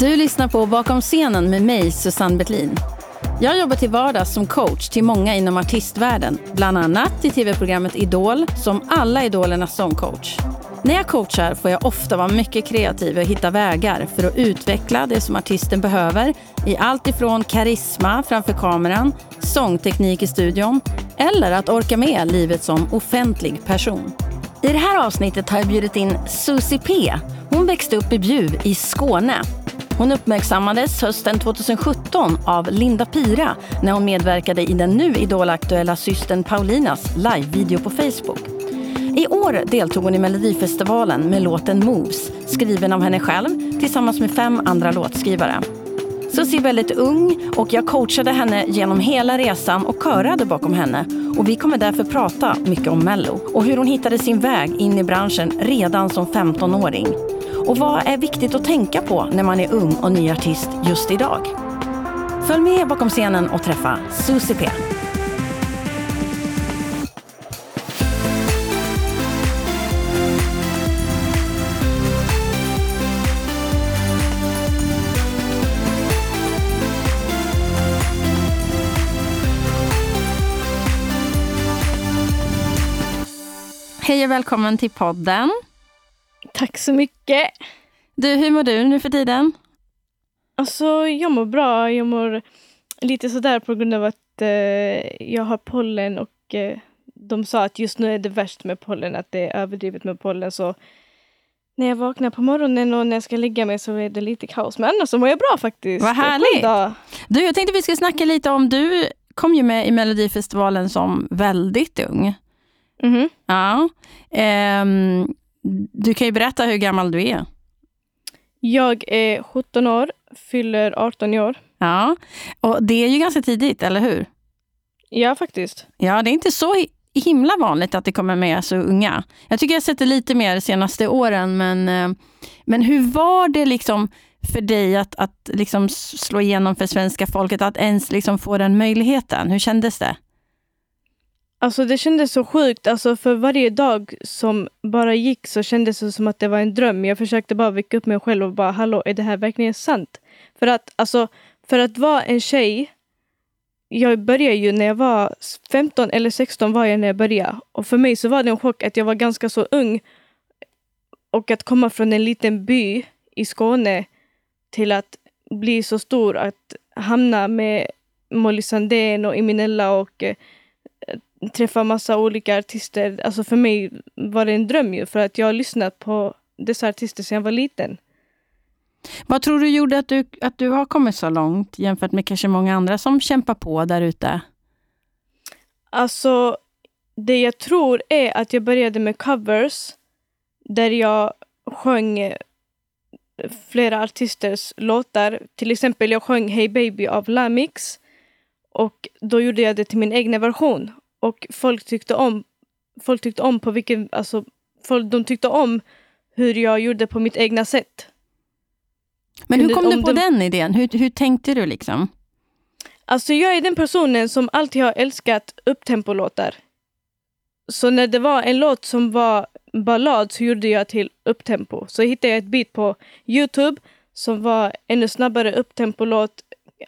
Du lyssnar på Bakom scenen med mig, Susanne Bettlin. Jag jobbar till vardags som coach till många inom artistvärlden. Bland annat i tv-programmet Idol, som alla idolernas sångcoach. När jag coachar får jag ofta vara mycket kreativ och hitta vägar för att utveckla det som artisten behöver i allt ifrån karisma framför kameran, sångteknik i studion eller att orka med livet som offentlig person. I det här avsnittet har jag bjudit in Susie P. Hon växte upp i Bjuv i Skåne. Hon uppmärksammades hösten 2017 av Linda Pira när hon medverkade i den nu idolaktuella systern Paulinas livevideo på Facebook. I år deltog hon i Melodifestivalen med låten Moves, skriven av henne själv tillsammans med fem andra låtskrivare. Susie är väldigt ung och jag coachade henne genom hela resan och körade bakom henne. Och vi kommer därför prata mycket om Mello och hur hon hittade sin väg in i branschen redan som 15-åring. Och vad är viktigt att tänka på när man är ung och ny artist just idag? Följ med bakom scenen och träffa Susie P. Hej och välkommen till podden. Tack så mycket. Du, hur mår du nu för tiden? Alltså, jag mår bra. Jag mår lite sådär på grund av att eh, jag har pollen och eh, de sa att just nu är det värst med pollen, att det är överdrivet med pollen. Så när jag vaknar på morgonen och när jag ska lägga mig så är det lite kaos. Men annars så mår jag bra faktiskt. Vad härligt. Du, jag tänkte vi ska snacka lite om, du kom ju med i Melodifestivalen som väldigt ung. Mm -hmm. Ja. Um, du kan ju berätta hur gammal du är. Jag är 17 år, fyller 18 år. Ja, och det är ju ganska tidigt, eller hur? Ja, faktiskt. Ja, det är inte så himla vanligt att det kommer med så unga. Jag tycker jag har sett det lite mer de senaste åren, men, eh, men hur var det liksom för dig att, att liksom slå igenom för svenska folket, att ens liksom få den möjligheten? Hur kändes det? Alltså det kändes så sjukt. Alltså för varje dag som bara gick så kändes det som att det var en dröm. Jag försökte bara väcka upp mig själv och bara hallå, är det här verkligen sant? För att alltså, för att vara en tjej. Jag började ju när jag var 15 eller 16 var jag när jag började. Och för mig så var det en chock att jag var ganska så ung. Och att komma från en liten by i Skåne till att bli så stor, att hamna med Molly Sandén och Iminella och eh, träffa massa olika artister. Alltså för mig var det en dröm ju, för att jag har lyssnat på dessa artister sedan jag var liten. Vad tror du gjorde att du, att du har kommit så långt jämfört med kanske många andra som kämpar på där ute? Alltså, det jag tror är att jag började med covers där jag sjöng flera artisters låtar. Till exempel jag sjöng Hey Baby av Lamix. Och då gjorde jag det till min egna version. Och folk tyckte om, folk tyckte om på vilken, alltså, folk, de tyckte om hur jag gjorde på mitt egna sätt. Men hur kom du på de, den idén? Hur, hur tänkte du liksom? Alltså jag är den personen som alltid har älskat upptempolåtar. Så när det var en låt som var ballad så gjorde jag till upptempo. Så hittade jag ett beat på Youtube som var ännu snabbare upptempolåt.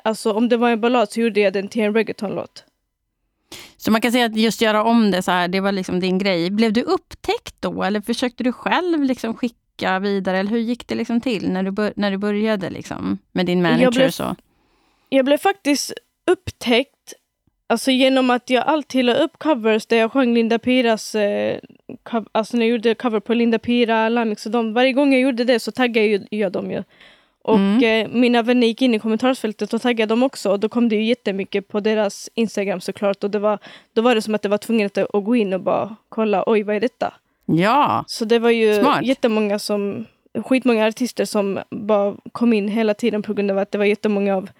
Alltså om det var en ballad så gjorde jag den till en reggaetonlåt. Så man kan säga att just göra om det så här, det var liksom din grej. Blev du upptäckt då eller försökte du själv liksom skicka vidare? Eller hur gick det liksom till när du, när du började liksom med din manager? Jag blev, så? jag blev faktiskt upptäckt alltså genom att jag alltid la upp covers där jag sjöng Linda Piras, eh, alltså när jag gjorde cover på Linda Pira, Lamix och dem. Varje gång jag gjorde det så taggade jag, jag dem ju. Och mm. eh, mina vänner gick in i kommentarsfältet och taggade dem också. Och då kom det ju jättemycket på deras Instagram såklart. Och det var, då var det som att det var tvunget att, gå in och bara kolla, oj vad är detta? Ja, Så det var ju Smart. jättemånga som, skitmånga artister som bara kom in hela tiden på grund av att det var jättemånga av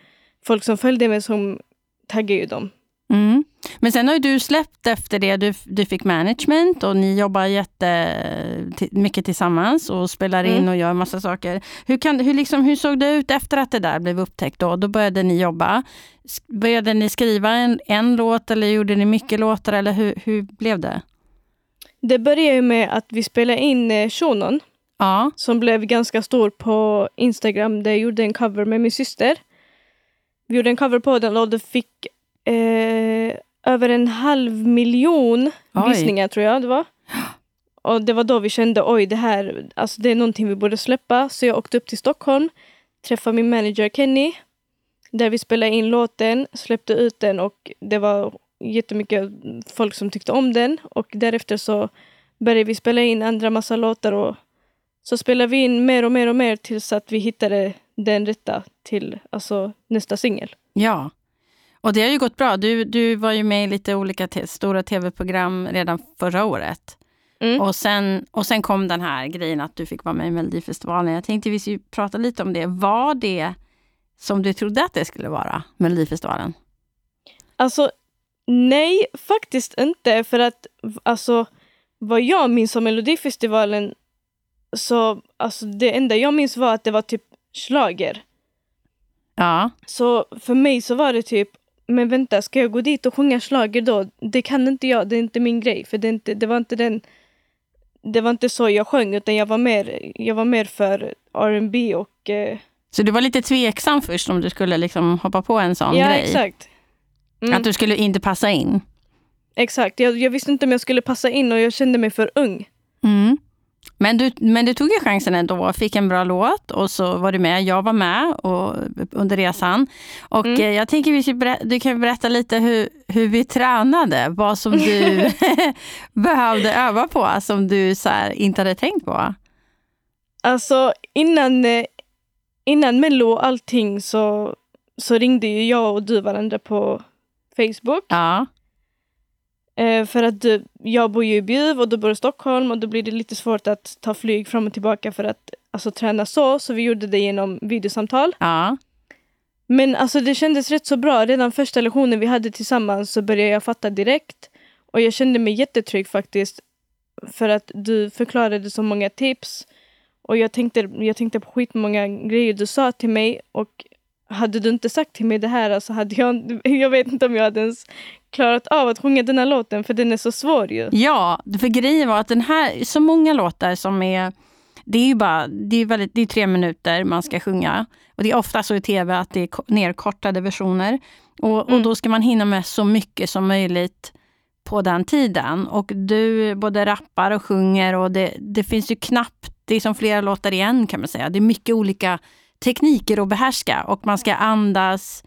folk som följde mig som taggade ju dem. Mm. Men sen har ju du släppt efter det, du, du fick management och ni jobbar jättemycket tillsammans och spelar in mm. och gör massa saker. Hur, kan, hur, liksom, hur såg det ut efter att det där blev upptäckt? Då, då började ni jobba. Började ni skriva en, en låt eller gjorde ni mycket låtar eller hur, hur blev det? Det började med att vi spelade in eh, Shunon Ja. som blev ganska stor på Instagram där jag gjorde en cover med min syster. Vi gjorde en cover på den och det fick eh, över en halv miljon Oj. visningar tror jag det var. Och det var då vi kände oj det här alltså det är någonting vi borde släppa. Så jag åkte upp till Stockholm, träffade min manager Kenny. Där vi spelade in låten, släppte ut den och det var jättemycket folk som tyckte om den. Och därefter så började vi spela in andra massa låtar och så spelade vi in mer och mer och mer tills att vi hittade den rätta till alltså, nästa singel. Ja. Och det har ju gått bra. Du, du var ju med i lite olika te- stora tv-program redan förra året. Mm. Och, sen, och sen kom den här grejen att du fick vara med i Melodifestivalen. Jag tänkte vi skulle prata lite om det. Var det som du trodde att det skulle vara, Melodifestivalen? Alltså, nej, faktiskt inte. För att alltså, vad jag minns om Melodifestivalen så alltså, det enda jag minns var att det var typ slager. Ja. Så för mig så var det typ, men vänta, ska jag gå dit och sjunga slager då? Det kan inte jag, det är inte min grej. För det, inte, det var inte den... Det var inte så jag sjöng, utan jag var mer, jag var mer för R&B och... Eh, Så du var lite tveksam först om du skulle liksom hoppa på en sån ja, grej? exakt. Mm, Att du skulle inte passa in? Exakt. Jag, jag visste inte om jag skulle passa in och jag kände mig för ung. Mm. Men, du, men du tog ju chansen ändå, fick en bra låt och så var du med. Jag var med och, under resan. Och Mm. eh, jag tänker vi du kan berätta lite hur, hur vi tränade. Vad som du behövde öva på, som du så inte hade tänkt på. Alltså innan, eh, innan Mello och allting så, så ringde ju jag och du varandra på Facebook. Ja, Eh, för att du, jag bor ju i Bjuv och du bor i Stockholm och då blir det lite svårt att ta flyg fram och tillbaka för att alltså, träna så. Så vi gjorde det genom videosamtal. ja, Men alltså det kändes rätt så bra. Redan första lektionen vi hade tillsammans så började jag fatta direkt. Och jag kände mig jättetrygg faktiskt. För att du förklarade så många tips. Och jag tänkte, jag tänkte på skitmånga grejer du sa till mig. Och hade du inte sagt till mig det här så hade jag, jag vet inte om jag hade ens klarat av att sjunga den här låten. För den är så svår ju. ja, för grejen var att den här, så många låtar som är det är ju bara, det är väldigt, det är tre minuter man ska sjunga. Och det är ofta så i tv att det är ko- nerkortade versioner. Och, och Mm. då ska man hinna med så mycket som möjligt på den tiden. Och du både rappar och sjunger och det, det finns ju knappt, det är som flera låtar igen kan man säga. Det är mycket olika tekniker att behärska och man ska andas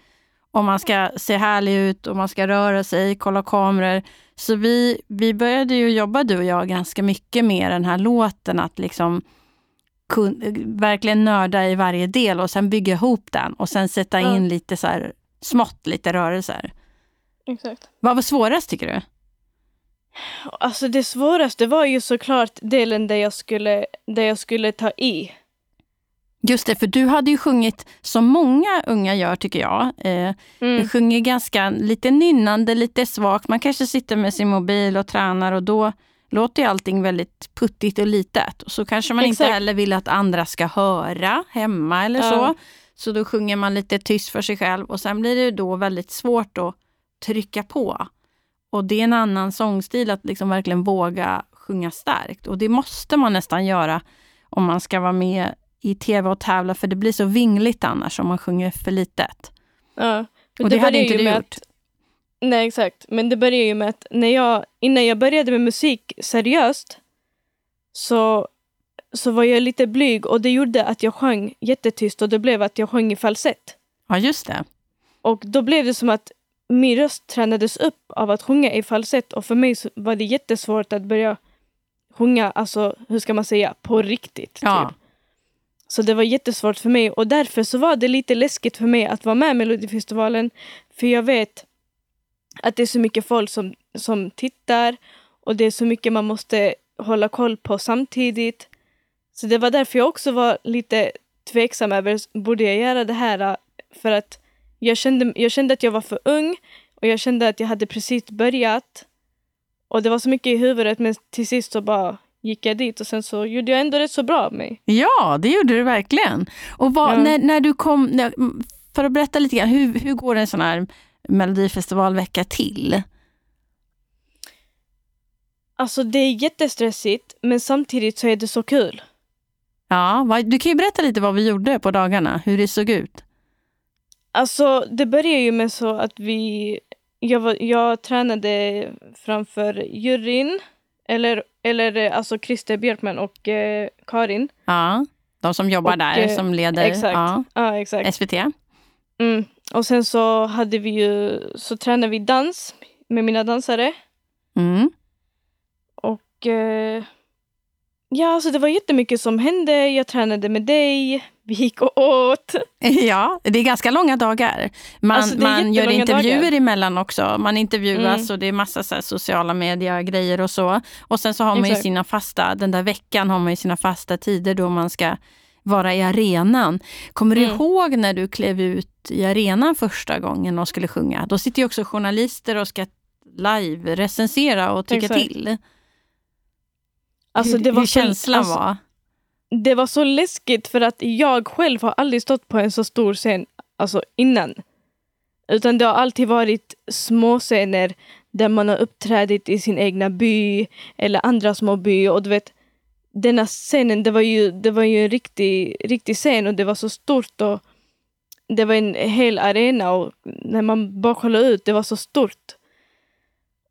och man ska se härlig ut och man ska röra sig, kolla kameror. Så vi, vi började ju jobba du och jag ganska mycket med den här låten att liksom kun, verkligen nörda i varje del och sen bygga ihop den och sen sätta in lite så här smått, lite rörelser. Exakt. Vad var svårast tycker du? Alltså det svåraste var ju såklart delen där jag skulle, där jag skulle ta i. Just det, för du hade ju sjungit som många unga gör tycker jag. Eh, Mm. Du sjunger ganska lite nynnande, lite svagt. Man kanske sitter med sin mobil och tränar och då låter ju allting väldigt puttigt och litet. Och så kanske man inte Exakt. heller vill att andra ska höra hemma eller Ja. så. Så då sjunger man lite tyst för sig själv och sen blir det då väldigt svårt att trycka på. Och det är en annan sångstil att liksom verkligen våga sjunga starkt. Och det måste man nästan göra om man ska vara med i tv och tävla för det blir så vingligt annars om man sjunger för litet. Ja. Och det, hade började inte du gjort. Att, nej exakt, men det började ju med att när jag, innan jag började med musik seriöst så, så var jag lite blyg och det gjorde att jag sjöng jättetyst och det blev att jag sjöng i falsett. Ja, just det. Och då blev det som att min röst tränades upp av att sjunga i falsett och för mig var det jättesvårt att börja sjunga, alltså hur ska man säga, på riktigt. Ja. Typ. Så det var jättesvårt för mig och därför så var det lite läskigt för mig att vara med i Melodifestivalen. För jag vet att det är så mycket folk som, som tittar och det är så mycket man måste hålla koll på samtidigt. Så det var därför jag också var lite tveksam över, borde jag göra det här? För att jag kände, jag kände att jag var för ung och jag kände att jag hade precis börjat. Och det var så mycket i huvudet men till sist så bara gick jag dit och sen så gjorde jag ändå rätt så bra av mig. Ja, det gjorde du verkligen. Och vad, Ja. när, när du kom, när, för att berätta lite grann, hur, hur går en sån här Melodifestivalvecka till? Alltså det är jättestressigt men samtidigt så är det så kul. Ja, du kan ju berätta lite vad vi gjorde på dagarna, hur det såg ut. Alltså det började ju med så att vi... Jag, var, jag tränade framför juryn. Eller, eller eh, alltså Christer Björkman och eh, Karin. Ja, de som jobbar Och, där, eh, som leder exakt. Ja, Ja, exakt. SVT. Mm. Och sen så hade vi ju... Så tränade vi dans med mina dansare. Mm. Och eh, ja, alltså det var jättemycket som hände. Jag tränade med dig. Vi gick och åt. Ja, det är ganska långa dagar. Man, Alltså, man gör intervjuer dagar. emellan också. Man intervjuas Mm. och det är massa så sociala medier-grejer och så. Och sen så har man ju sina fasta, den där veckan har man ju sina fasta tider då man ska vara i arenan. Kommer du Mm. ihåg när du klev ut i arenan första gången och skulle sjunga? Då sitter ju också journalister och ska live recensera och tycka Exakt. till. Alltså, hur det var hur så- känslan alltså, var. Det var så läskigt för att jag själv har aldrig stått på en så stor scen alltså innan. Utan det har alltid varit små scener där man har uppträdit i sin egna by eller andra små by. Och du vet, denna scenen, det var ju, det var ju en riktig, riktig scen och det var så stort. och Det var en hel arena och när man bara kollade ut, det var så stort.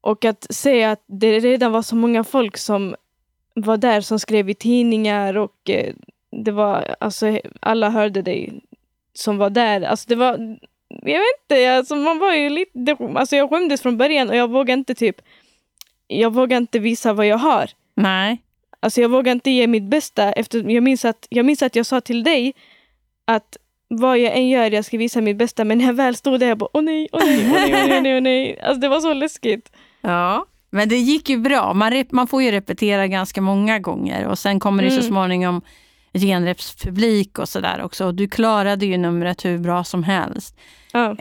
Och att se att det redan var så många folk som var där som skrev i tidningar och eh, det var, alltså alla hörde dig som var där. Alltså det var, jag vet inte, alltså man var ju lite, alltså jag skämdes från början och jag vågade inte typ, jag vågade inte visa vad jag har. Nej. Alltså jag vågade inte ge mitt bästa efter, jag minns att jag, minns att jag sa till dig att vad jag än gör, jag ska visa mitt bästa. Men när jag väl stod där, jag bara åh nej, åh nej, åh nej, åh nej, åh nej. Alltså det var så läskigt. Ja, men det gick ju bra. Man, man får ju repetera ganska många gånger och sen kommer det så Mm. småningom genrepspublik och sådär också. Och du klarade ju numret hur bra som helst. Ja.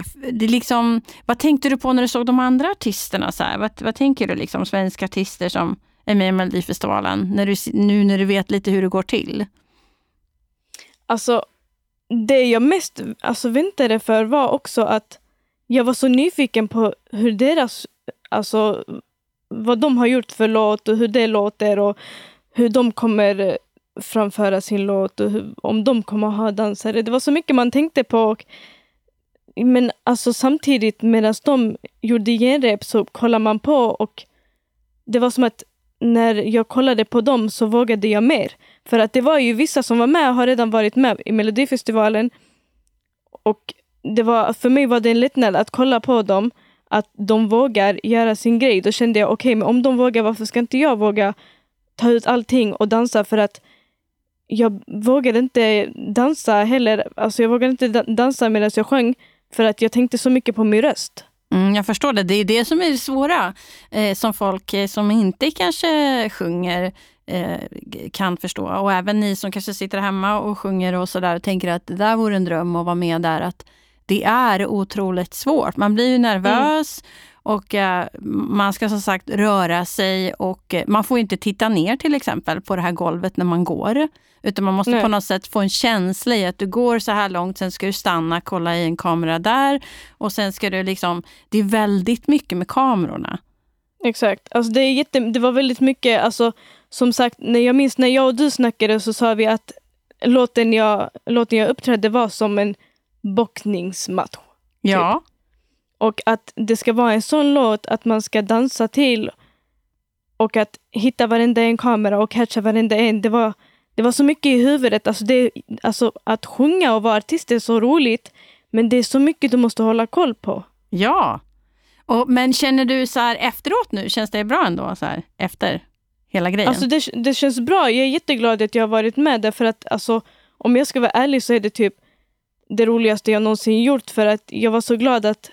F- det liksom, vad tänkte du på när du såg de andra artisterna? Så? Vad, vad tänker du, liksom, svenska artister som är med i Melodifestivalen, när du, nu när du vet lite hur det går till? Alltså, det jag mest alltså, väntade för var också att jag var så nyfiken på hur deras, alltså vad de har gjort för låt och hur det låter och hur de kommer framföra sin låt och hur, om de kommer ha dansare. Det var så mycket man tänkte på. Och, men alltså samtidigt medan de gjorde genrep så kollade man på och det var som att när jag kollade på dem så vågade jag mer. För att det var ju vissa som var med och har redan varit med i Melodifestivalen. Och det var, för mig var det en lättnad att kolla på dem, att de vågar göra sin grej. Då kände jag, okej, men om de vågar, varför ska inte jag våga ta ut allting och dansa? För att jag vågade inte dansa heller. Alltså jag vågade inte dansa medan jag sjöng, för att jag tänkte så mycket på min röst. Mm, jag förstår det. Det är det som är det svåra, eh, som folk eh, som inte kanske sjunger eh, kan förstå. Och även ni som kanske sitter hemma och sjunger och sådär och tänker att det där vore en dröm att vara med där. Att det är otroligt svårt. Man blir ju nervös och eh, man ska som sagt röra sig och eh, man får inte titta ner till exempel på det här golvet när man går. Utan man måste Nej. på något sätt få en känsla i att du går så här långt, sen ska du stanna, kolla i en kamera där och sen ska du liksom, det är väldigt mycket med kamerorna. Exakt. Alltså det, är jätte, det var väldigt mycket, alltså, som sagt, när jag minns när jag och du snackade så sa vi att låten jag, låten jag uppträdde var som en boxningsmatch. Ja, Och att det ska vara en sån låt att man ska dansa till och att hitta varenda en kamera och catcha varenda en. Det var, det var så mycket i huvudet. Alltså det, alltså att sjunga och vara artist är så roligt, men det är så mycket du måste hålla koll på. ja. Och, men känner du så här efteråt nu, känns det bra ändå så här efter hela grejen? Alltså det, det känns bra. Jag är jätteglad att jag har varit med därför att alltså, om jag ska vara ärlig så är det typ det roligaste jag någonsin gjort för att jag var så glad att,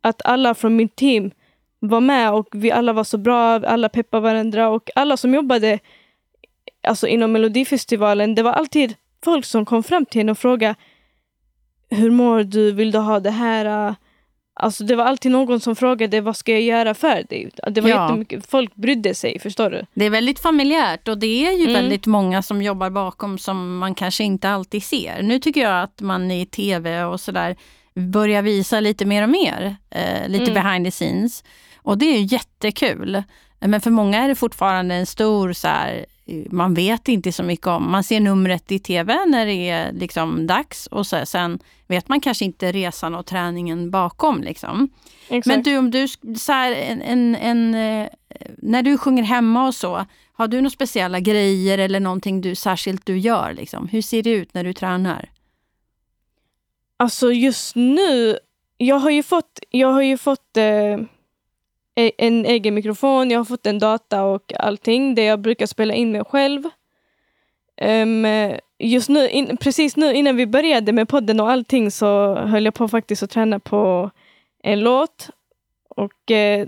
att alla från mitt team var med och vi alla var så bra, alla peppade varandra och alla som jobbade alltså inom Melodifestivalen, det var alltid folk som kom fram till en och frågade hur mår du, vill du ha det här? Alltså det var alltid någon som frågade vad ska jag göra för dig? Det var Ja. jättemycket, folk brydde sig, förstår du? Det är väldigt familjärt och det är ju Mm. väldigt många som jobbar bakom som man kanske inte alltid ser. Nu tycker jag att man i tv och sådär börjar visa lite mer och mer, eh, lite Mm. behind the scenes. Och det är ju jättekul. Men för många är det fortfarande en stor så här, man vet inte så mycket om. Man ser numret i tv när det är liksom dags och så, sen vet man kanske inte resan och träningen bakom. Liksom. Men du, om du så här, en, en, en, eh, när du sjunger hemma och så, har du några speciella grejer eller någonting du, särskilt du gör? Liksom? Hur ser det ut när du tränar? Alltså just nu, jag har ju fått, jag har ju fått eh, E- en egen mikrofon, jag har fått en data och allting där jag brukar spela in mig själv. Um, just nu, in, precis nu innan vi började med podden och allting så höll jag på faktiskt att träna på en låt. Och eh,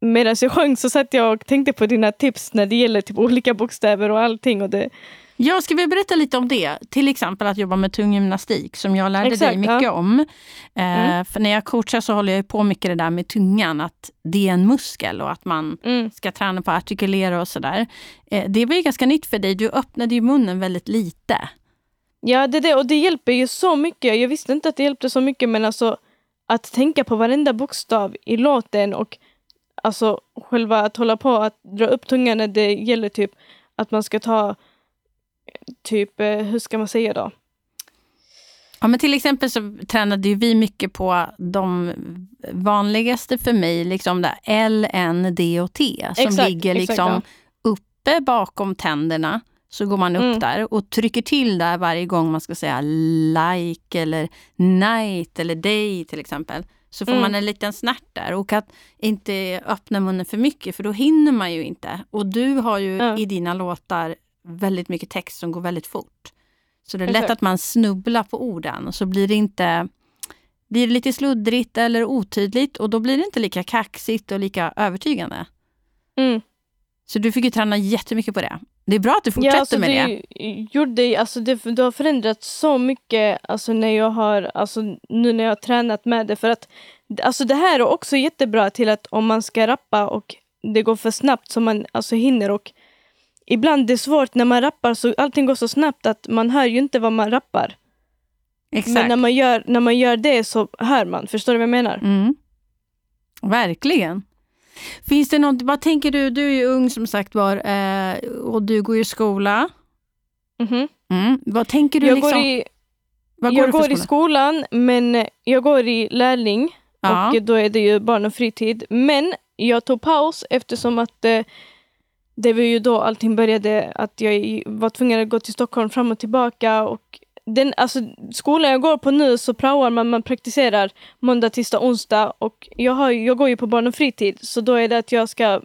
medan jag sjöng så satt jag och tänkte på dina tips när det gäller typ olika bokstäver och allting. Och det, Ja, ska vi berätta lite om det? Till exempel att jobba med tung gymnastik som jag lärde Exakt, dig mycket ja. om. Eh, mm. För när jag coachar så håller jag på mycket det där med tungan, att det är en muskel och att man mm. ska träna på att artikulera och sådär. Eh, det var ju ganska nytt för dig, du öppnade ju munnen väldigt lite. Ja, det, det, och det hjälper ju så mycket. Jag visste inte att det hjälpte så mycket men alltså att tänka på varenda bokstav i låten och alltså själva att hålla på att dra upp tungan när det gäller typ att man ska ta typ, eh, hur ska man säga då? Ja, men till exempel så tränade ju vi mycket på de vanligaste för mig, liksom där L, N, D och T som exakt, ligger liksom exakt, ja. uppe bakom tänderna. Så går man upp mm. där och trycker till där varje gång man ska säga like eller night eller day till exempel. Så får mm. man en liten snärt där och att inte öppna munnen för mycket för då hinner man ju inte. Och du har ju mm. i dina låtar väldigt mycket text som går väldigt fort. Så det är lätt att man snubblar på orden och så blir det inte blir det lite sluddrigt eller otydligt och då blir det inte lika kaxigt och lika övertygande. Mm. Så du fick ju träna jättemycket på det. Det är bra att du fortsätter ja, alltså med det. det. Gjorde, alltså det, det har förändrats så mycket alltså när jag har, alltså nu när jag har tränat med det. För att alltså det här är också jättebra till att om man ska rappa och det går för snabbt så man alltså hinner och ibland det är svårt när man rappar så allting går så snabbt att man hör ju inte vad man rappar. Exakt. Men när man, gör, när man gör det så hör man. Förstår du vad jag menar? Mm. Verkligen. Finns det något, vad tänker du, du är ju ung som sagt var eh, och du går i skola. Mm mm. Vad tänker du? Jag liksom, går, i, går, jag går i skolan men jag går i lärling ja. och då är det ju barn och fritid. Men jag tog paus eftersom att eh, det var ju då allting började, att jag var tvungen att gå till Stockholm fram och tillbaka. Och den, alltså, skolan jag går på nu så praoar man, man praktiserar måndag, tisdag, onsdag. Och jag, har, jag går ju på barn och fritid, så då är det att jag ska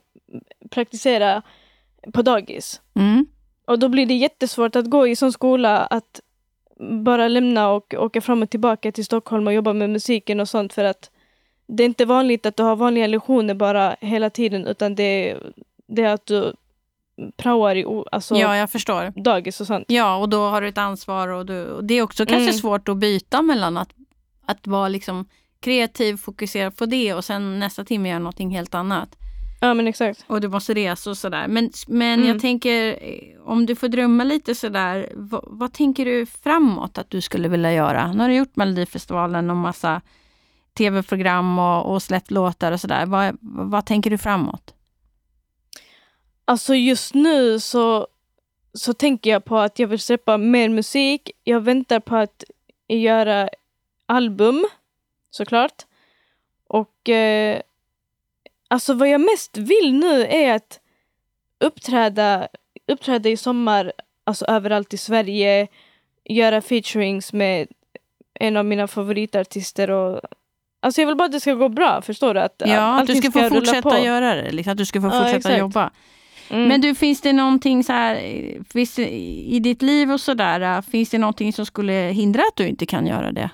praktisera på dagis. Mm. Och då blir det jättesvårt att gå i sån skola att bara lämna och åka fram och tillbaka till Stockholm och jobba med musiken och sånt för att det är inte vanligt att du har vanliga lektioner bara hela tiden utan det, det är att du praoar i alltså, ja, jag förstår. dagis och sånt. Ja, och då har du ett ansvar och, du, och det är också kanske mm. svårt att byta mellan att, att vara liksom kreativ, fokusera på det och sen nästa timme göra någonting helt annat. Ja men exakt. Och du måste resa och sådär. Men, men mm. jag tänker, eh, om du får drömma lite sådär, vad, vad, tänker du framåt att du skulle vilja göra? Nu har du gjort Melodifestivalen och massa tv-program och, och släppt låtar och sådär. Vad, vad tänker du framåt? Alltså just nu så, så tänker jag på att jag vill släppa mer musik. Jag väntar på att göra album, såklart. Och eh, alltså vad jag mest vill nu är att uppträda, uppträda i sommar, alltså överallt i Sverige, göra featurings med en av mina favoritartister och Alltså jag vill bara att det ska gå bra, förstår du? Att ja, att du ska, ska få fortsätta göra det, liksom, att du ska få fortsätta ja, jobba. Mm. Men du, finns det någonting så här, finns det, i ditt liv och sådär, finns det någonting som skulle hindra att du inte kan göra det?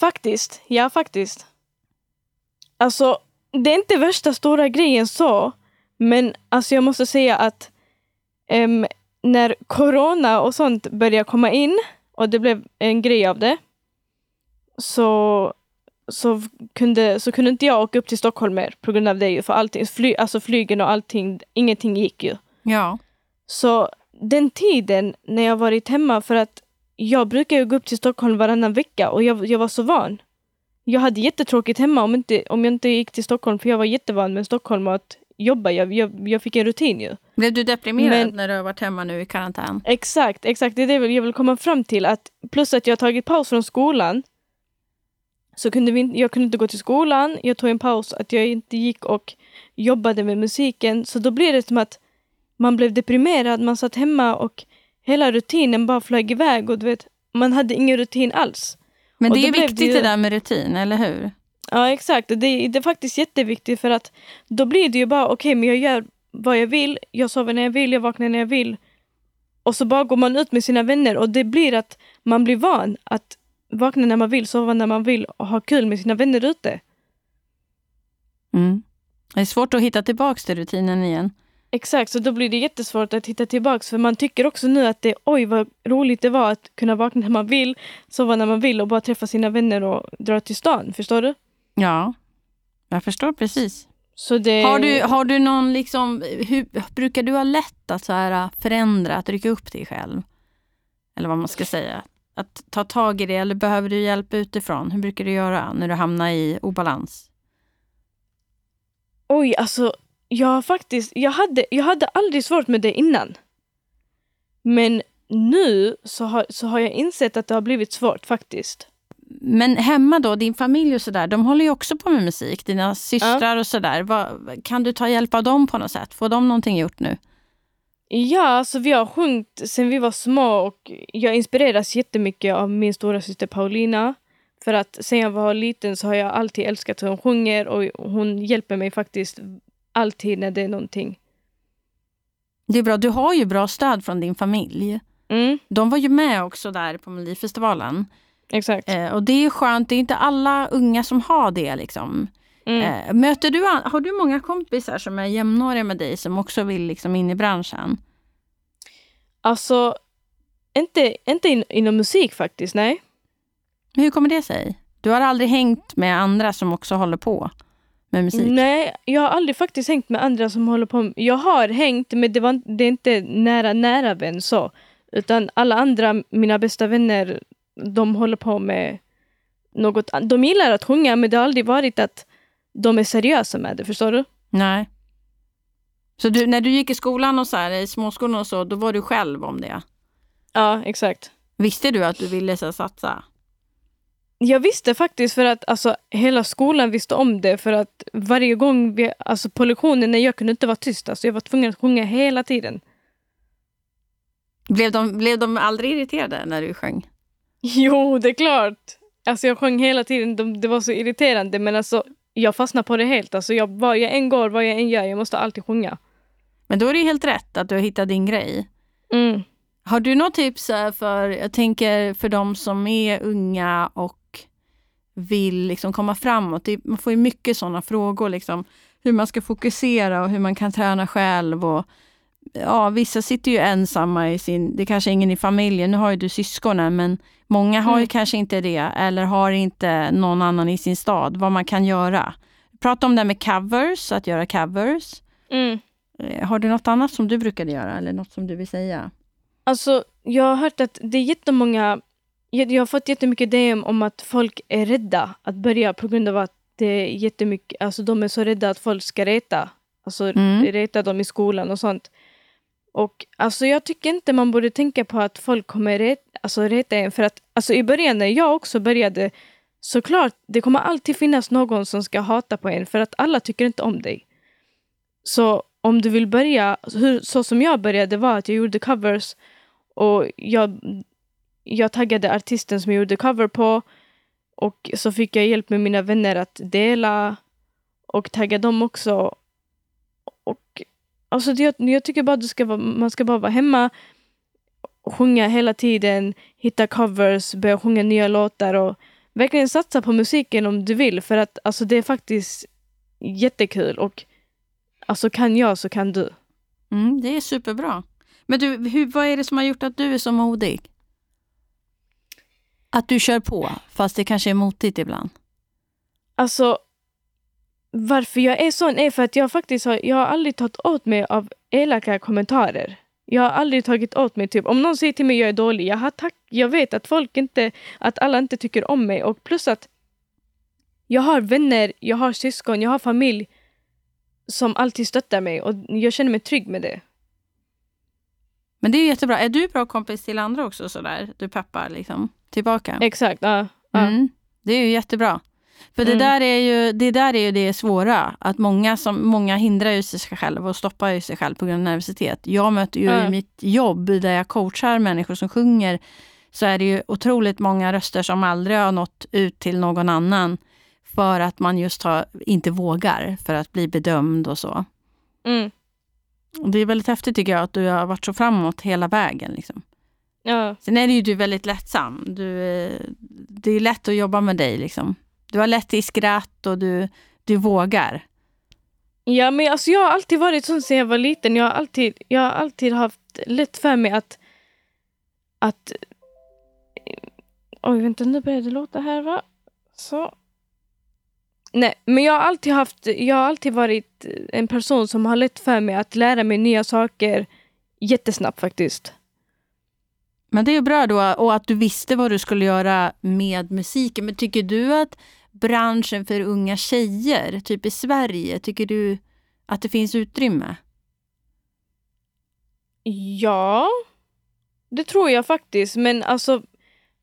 Faktiskt, ja faktiskt. Alltså, det är inte värsta stora grejen så, men alltså jag måste säga att um, när corona och sånt började komma in och det blev en grej av det, så så kunde, så kunde inte jag åka upp till Stockholm mer på grund av det. För allting, fly, alltså flygen och allting, ingenting gick ju. Ja. Så den tiden när jag varit hemma, för att jag brukar ju gå upp till Stockholm varannan vecka och jag, jag var så van. jag hade jättetråkigt hemma om, inte, om jag inte gick till Stockholm för jag var jättevan med Stockholm och att jobba. Jag, jag, jag fick en rutin ju. Blev du deprimerad Men- när du har varit hemma nu i karantän? Exakt, exakt. Det är det jag vill komma fram till. Att plus att jag har tagit paus från skolan. Så kunde vi, jag kunde inte gå till skolan. Jag tog en paus att jag inte gick och jobbade med musiken. Så då blir det som att man blev deprimerad. Man satt hemma och hela rutinen bara flög iväg. Och du vet, man hade ingen rutin alls. Men det är blev viktigt det det, ju- där med rutin, eller hur? Ja exakt, det, det är faktiskt jätteviktigt för att då blir det ju bara okej men jag gör vad jag vill, jag sover när jag vill, jag vaknar när jag vill. Och så bara går man ut med sina vänner och det blir att man blir van att vakna när man vill, sova när man vill och ha kul med sina vänner ute. Mm. Det är svårt att hitta tillbaka till rutinen igen. Exakt, så då blir det jättesvårt att hitta tillbaks för man tycker också nu att det oj vad roligt det var att kunna vakna när man vill, sova när man vill och bara träffa sina vänner och dra till stan. Förstår du? Ja, jag förstår precis. Så det... Har du, har du någon liksom, hur, brukar du ha lätt att så här förändra, att rycka upp dig själv? Eller vad man ska säga. Att ta tag i det eller behöver du hjälp utifrån? Hur brukar du göra när du hamnar i obalans? Oj, alltså jag har faktiskt, jag hade, jag hade aldrig svårt med det innan. Men nu så har, så har jag insett att det har blivit svårt faktiskt. Men hemma då, din familj och sådär, de håller ju också på med musik. Dina systrar och sådär. Kan du ta hjälp av dem på något sätt? Får de någonting gjort nu? Ja, alltså vi har sjungit sen vi var små och jag inspireras jättemycket av min stora syster Paulina. För att sen jag var liten så har jag alltid älskat hur hon sjunger och hon hjälper mig faktiskt alltid när det är någonting. Det är bra, du har ju bra stöd från din familj. Mm, De var ju med också där på Melodifestivalen. exakt. Eh, och det är skönt, det är inte alla unga som har det. Liksom. Mm. Eh, möter du, har du många kompisar som är jämnåriga med dig som också vill liksom in i branschen? Alltså, inte, inte in, inom musik faktiskt, nej. Hur kommer det sig? Du har aldrig hängt med andra som också håller på med musik? Nej, jag har aldrig faktiskt hängt med andra som håller på. Jag har hängt, men det, var, det är inte nära, nära vän så. Utan alla andra, mina bästa vänner, de håller på med något De gillar att sjunga, men det har aldrig varit att de är seriösa med det, förstår du? Nej. Så du, när du gick i skolan och så här, i småskolan och så, då var du själv om det? Ja, exakt. Visste du att du ville så här, satsa? Jag visste faktiskt för att alltså, hela skolan visste om det för att varje gång vi, alltså på lektionerna, jag kunde inte vara tyst. Alltså, jag var tvungen att sjunga hela tiden. Blev de, blev de aldrig irriterade när du sjöng? Jo, det är klart. Alltså jag sjöng hela tiden. De, det var så irriterande. Men alltså, jag fastnade på det helt. Alltså jag, vad jag än går, vad jag än gör, jag måste alltid sjunga. Men då är det ju helt rätt att du har hittat din grej. Mm. Har du något tips eh, för, jag tänker för de som är unga och vill liksom komma framåt? Man får ju mycket sådana frågor, liksom, hur man ska fokusera och hur man kan träna själv. Och, ja, vissa sitter ju ensamma i sin, det är kanske är ingen i familjen, nu har ju du syskonen, men många har ju Mm. kanske inte det eller har inte någon annan i sin stad, vad man kan göra. Prata om det här med covers, att göra covers. Mm. Eh, Har du något annat som du brukade göra eller något som du vill säga? Alltså, jag har hört att det är jättemånga... Jag, jag har fått jättemycket DM om att folk är rädda att börja på grund av att det är jättemycket... Alltså de är så rädda att folk ska reta. Alltså Mm. reta dem i skolan och sånt. Och alltså jag tycker inte man borde tänka på att folk kommer ret, alltså, reta en. För att alltså, i början när jag också började, såklart, det kommer alltid finnas någon som ska hata på en. För att alla tycker inte om dig. Så om du vill börja, alltså, hur, så som jag började var att jag gjorde covers och jag, jag taggade artisten som jag gjorde cover på och så fick jag hjälp med mina vänner att dela och tagga dem också. Och alltså det, jag tycker bara att du ska vara, man ska bara vara hemma sjunga hela tiden, hitta covers, börja sjunga nya låtar och verkligen satsa på musiken om du vill för att alltså det är faktiskt jättekul och alltså kan jag så kan du. Mm, det är superbra. Men du, hur, vad är det som har gjort att du är så modig? Att du kör på, fast det kanske är motigt ibland. Alltså, varför jag är sån är för att jag faktiskt har, jag har aldrig tagit åt mig av elaka kommentarer. Jag har aldrig tagit åt mig, typ om någon säger till mig jag är dålig, jag, har tack, jag vet att folk inte, att alla inte tycker om mig och plus att jag har vänner, jag har syskon, jag har familj som alltid stöttar mig och jag känner mig trygg med det. Men det är jättebra. Är du bra kompis till andra också sådär? Du peppar liksom tillbaka? Exakt, ja. ja. Mm. Det är ju jättebra. För det, Mm. där är ju, det där är ju det svåra. Att många, som, många hindrar ju sig själva och stoppar ju sig själv på grund av nervositet. Jag möter ju Ja. i mitt jobb där jag coachar människor som sjunger så är det ju otroligt många röster som aldrig har nått ut till någon annan för att man just har, inte vågar för att bli bedömd och så. Mm. Och det är väldigt häftigt tycker jag att du har varit så framåt hela vägen. Liksom. ja. Sen är det ju du väldigt lättsam. Du, eh, det är lätt att jobba med dig. Liksom. Du har lätt till skratt och du, du vågar. Ja, men alltså jag har alltid varit sån sen jag var liten. Jag har alltid, jag har alltid haft lätt för mig att... att oj, vänta, nu börjar det låta här, va? Så. Nej, men jag har alltid haft... Jag har alltid varit en person som har lätt för mig att lära mig nya saker jättesnabbt faktiskt. Men det är bra då och att du visste vad du skulle göra med musiken. Men tycker du att branschen för unga tjejer, typ i Sverige, tycker du att det finns utrymme? Ja, det tror jag faktiskt. Men alltså,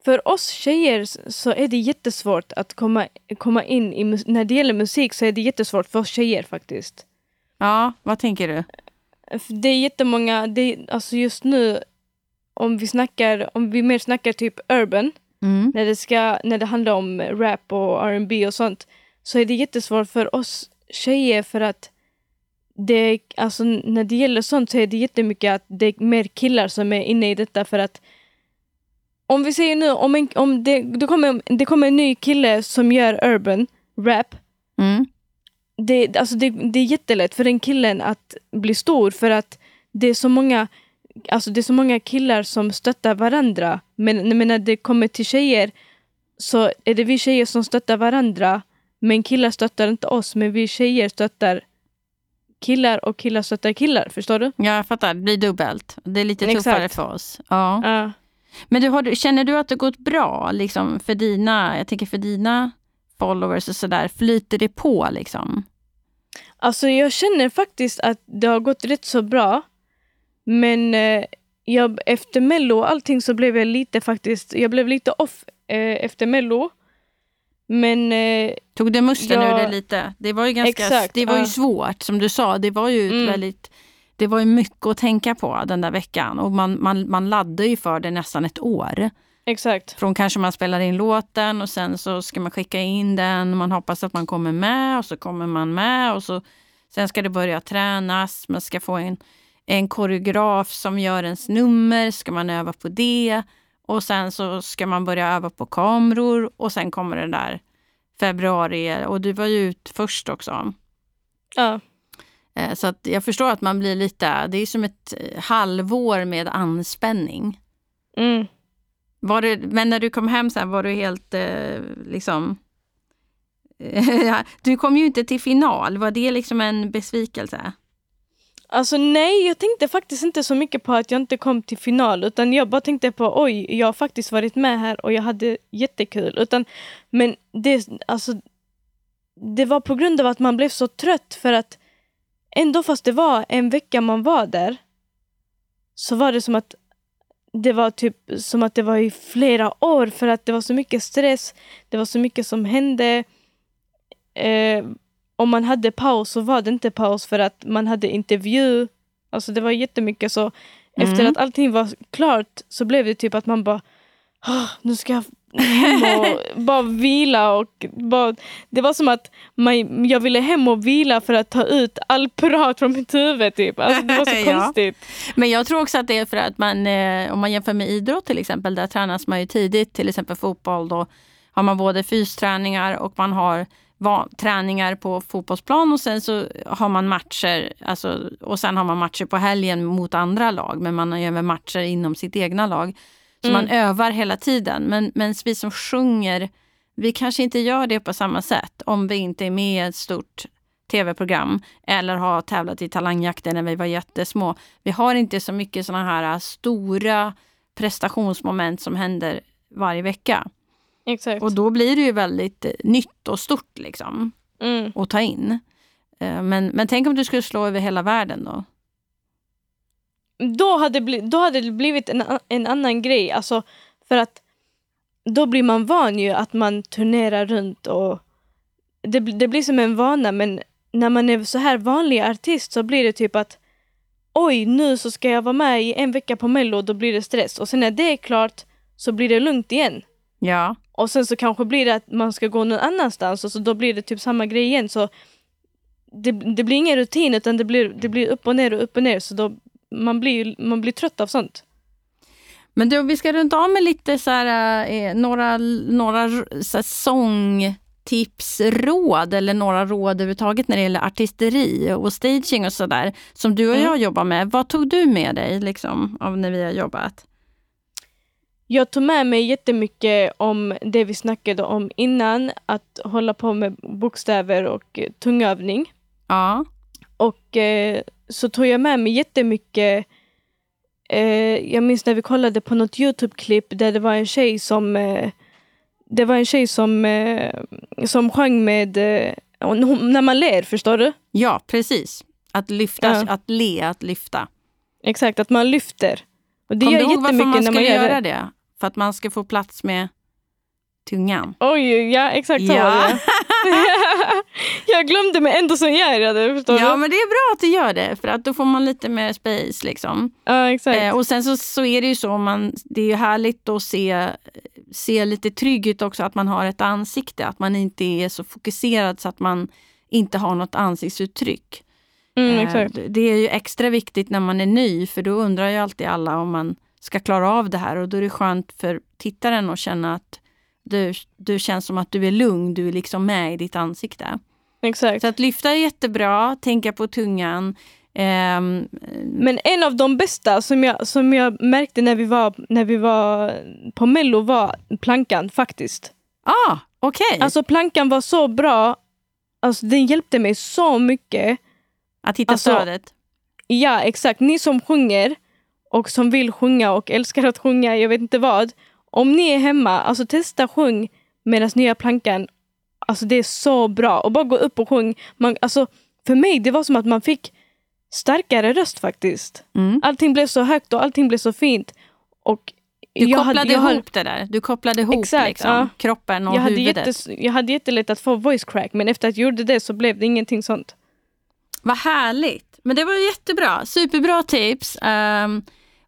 för oss tjejer så är det jättesvårt att komma, komma in i... När det gäller musik så är det jättesvårt för oss tjejer faktiskt. Ja, vad tänker du? Det är jättemånga, det är, alltså just nu om vi snackar, om vi mer snackar typ urban, Mm. när det, ska, när det handlar om rap och R&B och sånt, så är det jättesvårt för oss tjejer för att det, alltså när det gäller sånt så är det jättemycket att det är mer killar som är inne i detta för att om vi säger nu, om, en, om det, det, kommer, det kommer en ny kille som gör urban rap Mm. det, alltså det, det är jättelätt för den killen att bli stor för att det är så många Alltså det är så många killar som stöttar varandra. Men, men när det kommer till tjejer så är det vi tjejer som stöttar varandra. Men killar stöttar inte oss. Men vi tjejer stöttar killar och killar stöttar killar. Förstår du? Ja, jag fattar. Det blir dubbelt. Det är lite Exakt. tuffare för oss. Ja. Ja. Men du, har, känner du att det gått bra liksom, för dina, jag tänker för dina followers och sådär? Flyter det på liksom? Alltså jag känner faktiskt att det har gått rätt så bra. Men eh, jag, efter mello och allting så blev jag lite faktiskt, jag blev lite off eh, efter mello. Men eh, Tog det musten Ja. ur det lite? Det var ju ganska, Exakt, det var ju ja. svårt som du sa. Det var ju Mm. väldigt, det var ju mycket att tänka på den där veckan och man, man, man laddar ju för det nästan ett år. exakt. Från kanske man spelar in låten och sen så ska man skicka in den. Man hoppas att man kommer med och så kommer man med och så sen ska det börja tränas. Man ska få en, en koreograf som gör ens nummer. Ska man öva på det och sen så ska man börja öva på kameror och sen kommer det där februari och du var ju ut först också. Ja. Eh, Så att jag förstår att man blir lite, det är som ett eh, halvår med anspänning. Mm. Var du, men när du kom hem sen var du helt eh, liksom... du kom ju inte till final. Var det liksom en besvikelse? Alltså nej, jag tänkte faktiskt inte så mycket på att jag inte kom till final. Utan jag bara tänkte på oj, jag har faktiskt varit med här och jag hade jättekul. Utan, men det, alltså, det var på grund av att man blev så trött för att ändå fast det var en vecka man var där så var det som att det var typ som att det var i flera år för att det var så mycket stress, det var så mycket som hände. Eh, om man hade paus så var det inte paus för att man hade intervju. Alltså det var jättemycket så. Efter Mm. att allting var klart så blev det typ att man bara "Ah, nu ska jag hem och bara vila och bara, det var som att man, jag ville hem och vila för att ta ut all prat från mitt huvud typ. Alltså det var så Ja. konstigt. Men jag tror också att det är för att man, eh, om man jämför med idrott till exempel, där tränas man ju tidigt. Till exempel fotboll, då har man både fysträningar och man har va- träningar på fotbollsplan och sen så har man matcher, alltså, och sen har man matcher på helgen mot andra lag, men man har ju även matcher inom sitt egna lag. Så Mm. man övar hela tiden. Men, men vi som sjunger, vi kanske inte gör det på samma sätt om vi inte är med i ett stort tv-program eller har tävlat i talangjakten när vi var jättesmå. Vi har inte så mycket såna här stora prestationsmoment som händer varje vecka. Exakt. Och då blir det ju väldigt eh, nytt och stort liksom Mm. att ta in. Eh, Men, men tänk om du skulle slå över hela världen då? Då, hade bli, då hade det blivit en, en annan grej. Alltså, för att då blir man van ju att man turnerar runt och det, det blir som en vana men när man är så här vanlig artist så blir det typ att oj, nu så ska jag vara med i en vecka på mello och då blir det stress och sen när det är klart så blir det lugnt igen. Ja. Och sen så kanske blir det att man ska gå någon annanstans och så då blir det typ samma grej igen. Så det, det blir ingen rutin utan det blir, det blir upp och ner och upp och ner. Så då, man, blir, man blir trött av sånt. Men du, vi ska runt av med lite så här, eh, några, några så här, sångtips, råd eller några råd överhuvudtaget när det gäller artisteri och staging och sådär som du och Mm. jag jobbar med. Vad tog du med dig liksom, av när vi har jobbat? Jag tog med mig jättemycket om det vi snackade om innan. Att hålla på med bokstäver och eh, tungövning. Ja. Och eh, så tog jag med mig jättemycket eh, Jag minns när vi kollade på något Youtube-klipp där det var en tjej som eh, Det var en tjej som, eh, som sjöng med eh, När man ler, förstår du? ja, precis. Att lyfta, Ja. att le, att lyfta. Exakt, att man lyfter. Och det Kom gör du ihåg varför man när skulle man gör göra det. det? För att man ska få plats med tungan. Oj, ja exakt så Ja. jag glömde men ändå så gör jag det, förstår Ja, du? men det är bra att du gör det, för att då får man lite mer space. liksom. Ja, exakt. Eh, och sen så, så är det ju så, man, det är ju härligt att se, se lite trygg ut också, att man har ett ansikte. Att man inte är så fokuserad så att man inte har något ansiktsuttryck. mm, Eh, det är ju extra viktigt när man är ny, för då undrar ju alltid alla om man ska klara av det här. Och då är det skönt för tittaren att känna att du, du känns som att du är lugn, du är liksom med i ditt ansikte. exakt. Så att lyfta är jättebra, tänka på tungan. Ehm, Men en av de bästa som jag, som jag märkte när vi, var, när vi var på Mello var plankan faktiskt. ah, okej. Alltså plankan var så bra. Alltså den hjälpte mig så mycket. att hitta alltså, stödet. Ja, exakt. Ni som sjunger och som vill sjunga och älskar att sjunga, jag vet inte vad. Om ni är hemma, alltså testa sjung medan ni gör plankan. Alltså det är så bra. Och bara gå upp och sjung. Man, alltså, för mig det var som att man fick starkare röst faktiskt. Mm. Allting blev så högt och allting blev så fint. Och Du jag kopplade hade, jag hade- ihop det där. Du kopplade ihop Exakt, liksom, ja. kroppen och jag hade, huvudet. jättes, jag hade jättelätt att få voice crack men efter att jag gjorde det så blev det ingenting sånt. Vad härligt. Men det var jättebra. Superbra tips. Ehm,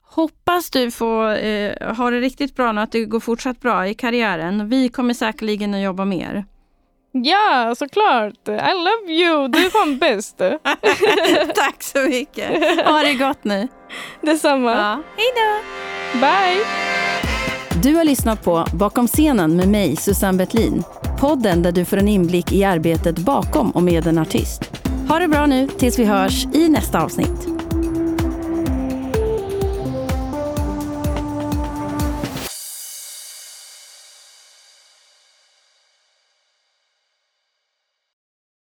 hoppas du får eh, ha det riktigt bra nu, att det går fortsatt bra i karriären. Vi kommer säkerligen att jobba mer. Ja, såklart! I love you! Du är fan bäst! Tack så mycket. Ha det gott nu. Detsamma. Ja. Hej då. Bye! Du har lyssnat på Bakom scenen med mig, Susanne Bettlin. Podden där du får en inblick i arbetet bakom och med en artist. Ha det bra nu tills vi hörs i nästa avsnitt.